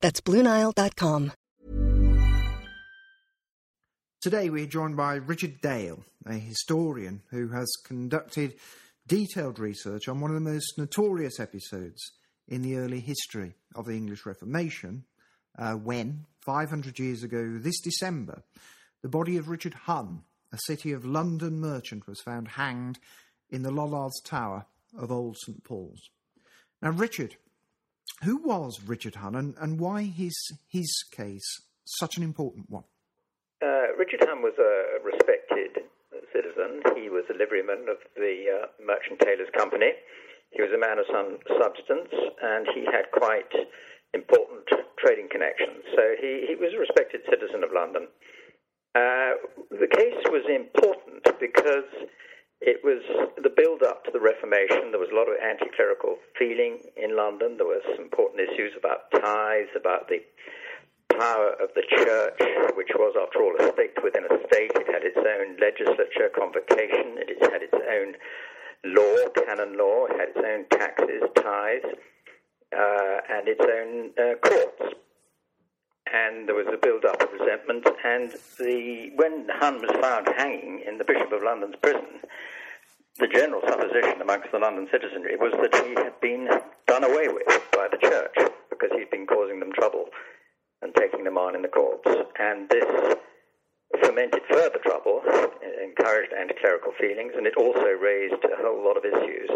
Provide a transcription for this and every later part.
That's BlueNile.com. Today we're joined by Richard Dale, a historian who has conducted detailed research on one of the most notorious episodes in the early history of the English Reformation, uh, when, 500 years ago this December, the body of Richard Hunn, a City of London merchant, was found hanged in the Lollards Tower of Old St Paul's. Now, Richard, who was Richard Hunn and, and why is his case such an important one? Uh, Richard Hunn was a respected citizen. He was a liveryman of the uh, Merchant Tailors Company. He was a man of some substance, and he had quite important trading connections. So he, he was a respected citizen of London. Uh, the case was important because it was the build up to the Reformation. There was a lot of anti clerical feeling in London. There were some important issues about tithes, about the power of the church, which was, after all, a state within a state. It had its own legislature, convocation, it had its own law, canon law, it had its own taxes, tithes, uh, and its own uh, courts and there was a build-up of resentment. And the when Hunn was found hanging in the Bishop of London's prison, the general supposition amongst the London citizenry was that he had been done away with by the church because he'd been causing them trouble and taking them on in the courts. And this fomented further trouble, encouraged anti-clerical feelings, and it also raised a whole lot of issues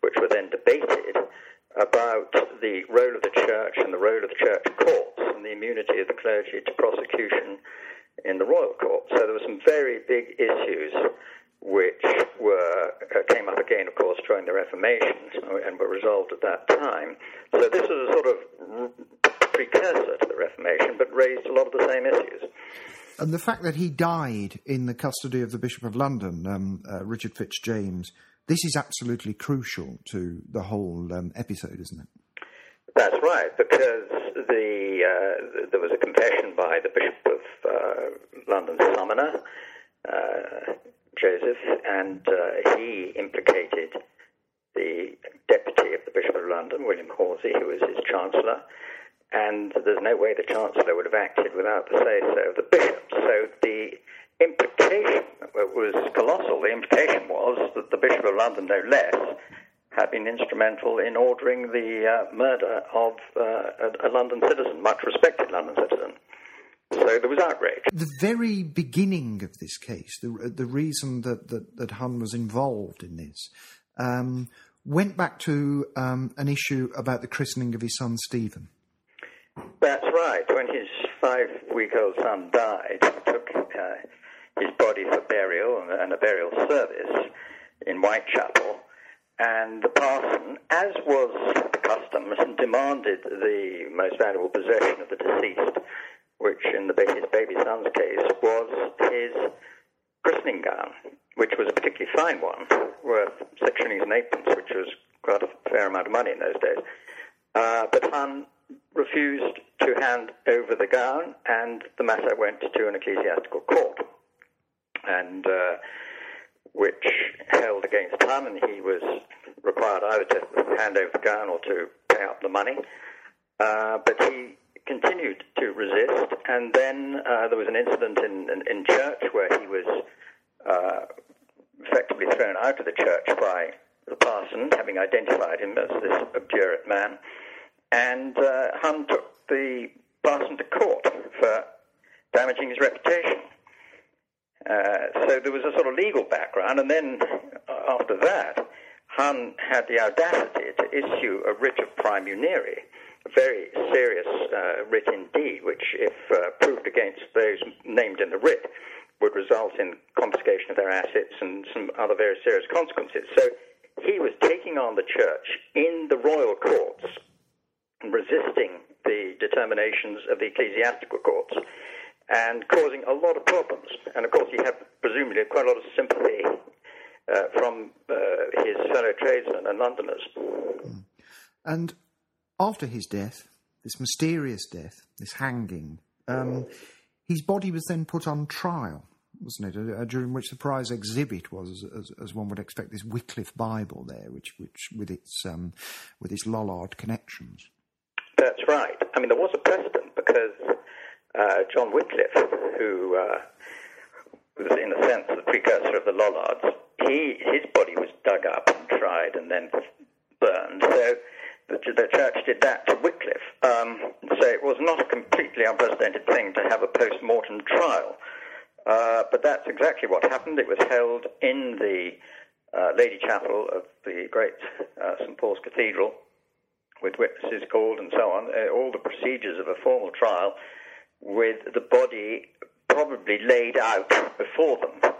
which were then debated about the role of the church and the role of the church courts and the immunity of the clergy to prosecution in the royal court. So there were some very big issues which were uh, came up again, of course, during the Reformation and were resolved at that time. So this was a sort of precursor to the Reformation, but raised a lot of the same issues. And the fact that he died in the custody of the Bishop of London, um, uh, Richard Fitzjames, this is absolutely crucial to the whole um, episode, isn't it? That's right, because the uh, there was a confession by the Bishop of uh, London Summoner, uh, Joseph, and uh, he implicated the deputy of the Bishop of London, William Horsey, who was his chancellor, and there's no way the chancellor would have acted without the say so of the bishop. So the implication was colossal. The implication was that the Bishop of London, no less, had been instrumental in ordering the uh, murder of uh, a, a, London citizen, much respected London citizen. So there was outrage. The very beginning of this case, the, the reason that, that, that Hunn was involved in this, um, went back to um, an issue about the christening of his son Stephen. That's right. When his five week old son died, he took uh, his body for burial and a burial service in Whitechapel. And the parson, as was the custom, demanded the most valuable possession of the deceased, which in the his baby son's case was his christening gown, which was a particularly fine one, worth six shillings and eightpence, which was quite a fair amount of money in those days. Uh, but Hunn refused to hand over the gown, and the matter went to an ecclesiastical court and uh, which held against him, and he was required either to hand over the gun or to pay up the money. Uh, but he continued to resist, and then uh, there was an incident in, in, in, church where he was uh, effectively thrown out of the church by the parson, having identified him as this obdurate man. And uh, Hunn took the parson to court for damaging his reputation. Uh, so there was a sort of legal background, and then uh, after that, Hun had the audacity to issue a writ of praemunire, a very serious uh, writ indeed, which, if uh, proved against those named in the writ, would result in confiscation of their assets and some other very serious consequences. So he was taking on the church in the royal courts, resisting the determinations of the ecclesiastical courts, and causing a lot of problems. And of course, he had presumably quite a lot of sympathy uh, from uh, his fellow tradesmen and Londoners. And after his death, this mysterious death, this hanging, um, his body was then put on trial wasn't it? Uh, during which the prize exhibit was, as, as, one would expect, this Wycliffe Bible there, which, which with its um, with its Lollard connections. That's right. I mean, there was a precedent because uh, John Wycliffe, who uh, was in a sense the precursor of the Lollards, he his body was dug up and tried and then burned. So the, the church did that to Wycliffe. Um, so it was not a completely unprecedented thing to have a post-mortem trial. Uh, but that's exactly what happened. It was held in the uh, Lady Chapel of the great uh, St. Paul's Cathedral, with witnesses called and so on, uh, all the procedures of a formal trial, with the body probably laid out before them.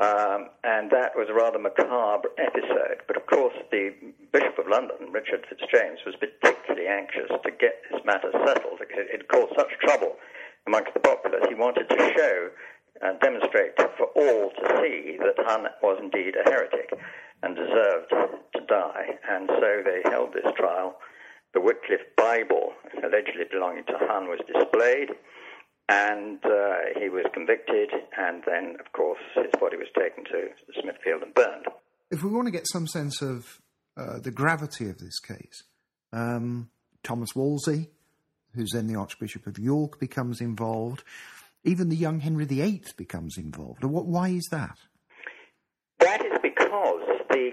Um, and that was a rather macabre episode. But of course, the Bishop of London, Richard Fitzjames, was particularly anxious to get this matter settled. It, it caused such trouble amongst the populace. He wanted to show and demonstrate for all to see that Hun was indeed a heretic and deserved to die. And so they held this trial. The Wycliffe Bible, allegedly belonging to Hun, was displayed, and uh, he was convicted. And then, of course, his body was taken to Smithfield and burned. If we want to get some sense of uh, the gravity of this case, um, Thomas Wolsey, who's then the Archbishop of York, becomes involved. Even the young Henry VIII becomes involved. What, why is that?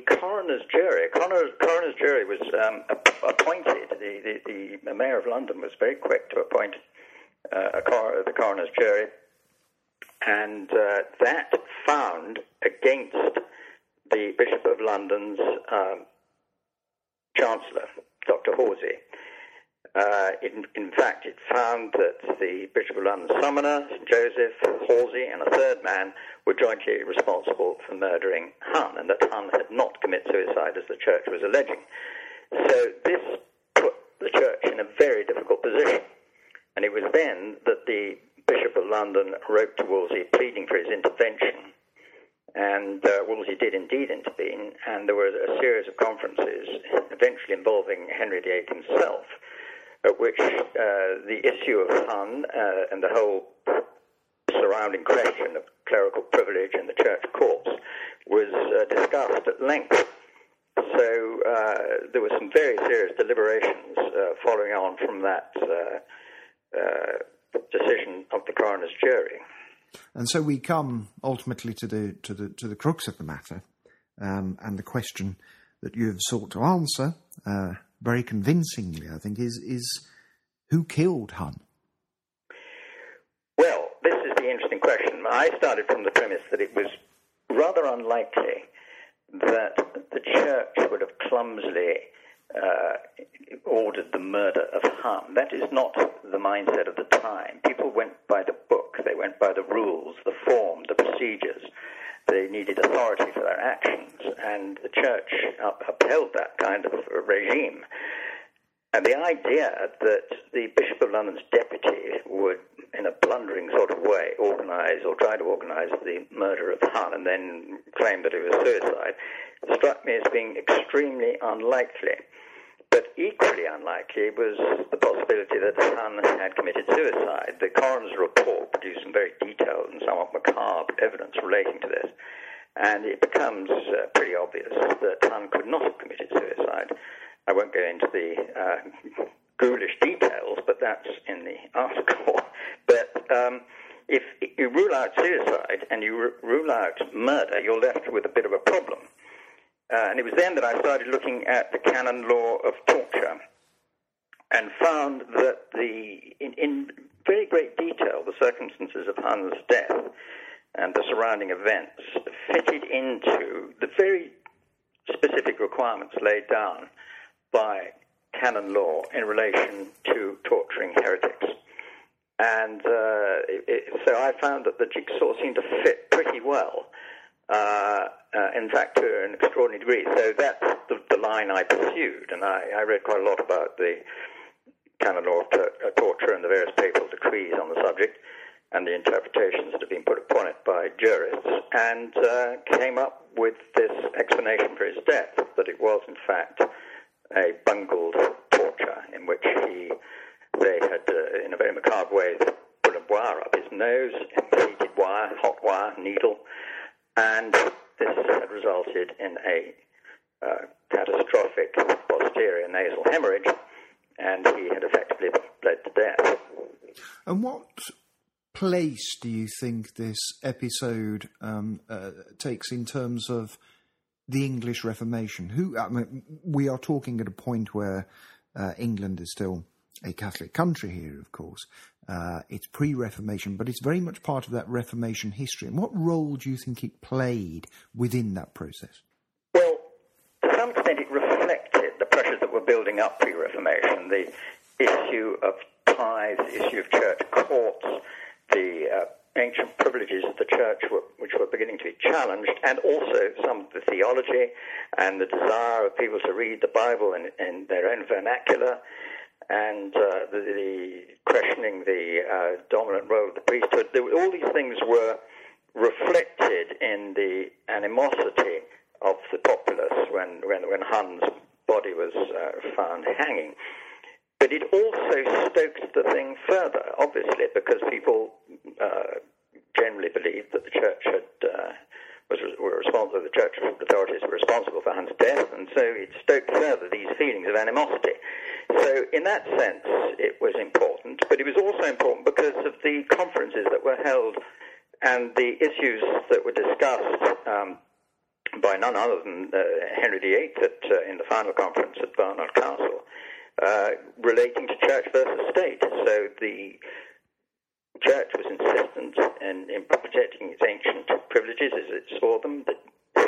The coroner's jury, coroner's, coroner's jury was um, appointed. The, the, the, mayor of London was very quick to appoint uh, cor- the coroner's jury, and uh, that found against the Bishop of London's um, Chancellor, Dr. Horsey. Uh, in, in, fact, it found that the Bishop of London summoner, St. Joseph, Horsey, and a third man were jointly responsible for murdering Hun, and that Hun had not committed suicide as the church was alleging. So this put the church in a very difficult position. And it was then that the Bishop of London wrote to Wolsey pleading for his intervention. And uh, Wolsey did indeed intervene, and there was a series of conferences, eventually involving Henry VIII himself, at which uh, the issue of Hun uh, and the whole surrounding question of clerical privilege in the church courts was uh, discussed at length. So uh, there were some very serious deliberations uh, following on from that uh, decision of the coroner's jury. And so we come ultimately to the to the to the crux of the matter, um, and the question that you have sought to answer very convincingly, I think, is is who killed Hun? Well, this is the interesting question. I started from the premise that it was rather unlikely that the church would have clumsily uh, ordered the murder of Hun. That is not the mindset of the time. People went by the book, they went by the rules, the form, the procedures. They needed authority for their actions, and the church upheld that kind of regime. And the idea that the Bishop of London's deputy would, in a blundering sort of way, organise or try to organise the murder of Hun and then claim that it was suicide struck me as being extremely unlikely. But equally unlikely was the possibility that Hun had committed suicide. The coroner's report produced some very detailed and somewhat macabre evidence relating to this, and it becomes uh, pretty obvious that Hun could not have committed suicide. I won't go into the uh, ghoulish details, but that's in the article. but um, if you rule out suicide and you rule out murder, you're left with a bit of a problem. Uh, and it was then that I started looking at the canon law of torture and found that the, in, in very great detail the circumstances of Hun's death and the surrounding events fitted into the very specific requirements laid down by canon law in relation to torturing heretics. And uh, it, so I found that the jigsaw seemed to fit pretty well. Uh, uh, in fact, to an extraordinary degree. So that's the, the line I pursued, and I, I, read quite a lot about the canon law of t- uh, torture and the various papal decrees on the subject and the interpretations that have been put upon it by jurists, and uh, came up with this explanation for his death that it was, in fact, a bungled torture in which he they had, uh, in a very macabre way, put a wire up his nose, heated wire, hot wire, needle, and this had resulted in a uh, catastrophic posterior nasal hemorrhage, and he had effectively bled to death. And what place do you think this episode um, uh, takes in terms of the English Reformation? Who I mean, we are talking at a point where uh, England is still a Catholic country here, of course. Uh, it's pre-Reformation, but it's very much part of that Reformation history. And what role do you think it played within that process? Well, to some extent, it reflected the pressures that were building up pre-Reformation. The issue of tithes, the issue of church courts, the uh, ancient privileges of the church were, which were beginning to be challenged, and also some of the theology and the desire of people to read the Bible in, in their own vernacular, and uh, the, the, questioning the uh, dominant role of the priesthood. all these things were reflected in the animosity of the populace when, when, when Hun's body was uh, found hanging. But it also stoked the thing further, obviously, because people uh, generally believed that the church had uh, was were responsible. The church authorities were responsible for Hun's death, and so it stoked further these feelings of animosity. So, in that sense, it was important, but it was also important because of the conferences that were held and the issues that were discussed um, by none other than uh, Henry VIII at, uh, in the final conference at Baynard Castle, uh, relating to church versus state. So the church was insistent in, in protecting its ancient privileges as it saw them.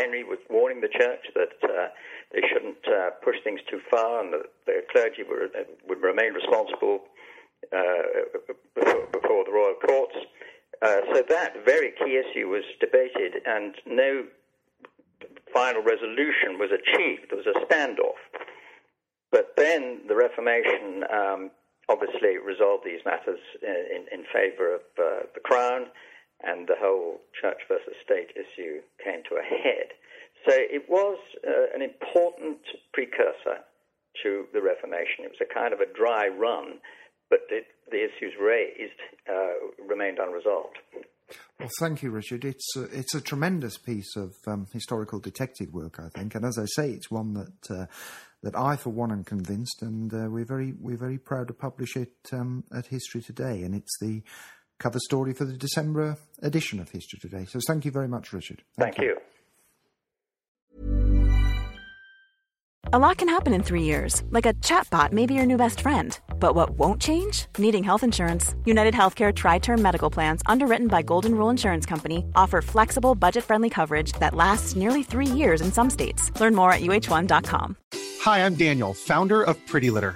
Henry was warning the church that uh, they shouldn't uh, push things too far, and that the clergy would, uh, would remain responsible uh, before, before, the royal courts. Uh, so that very key issue was debated, and no final resolution was achieved. There was a standoff. But then the Reformation um, obviously resolved these matters in, in favour of the Crown, and the whole church versus state issue came to a head. So it was uh, an important precursor to the Reformation. It was a kind of a dry run, but it, the issues raised uh, remained unresolved. Well, thank you, Richard. It's a, it's a tremendous piece of um, historical detective work, I think, and as I say, it's one that uh, that I, for one, am convinced, and uh, we're very we're very proud to publish it um, at History Today, and it's the cover story for the December edition of History Today. So, thank you very much, Richard. Thank, thank you. you. A lot can happen in three years, like a chatbot may be your new best friend. But what won't change? Needing health insurance. United Healthcare Tri Term Medical Plans, underwritten by Golden Rule Insurance Company, offer flexible, budget friendly coverage that lasts nearly three years in some states. Learn more at uh1.com. Hi, I'm Daniel, founder of Pretty Litter.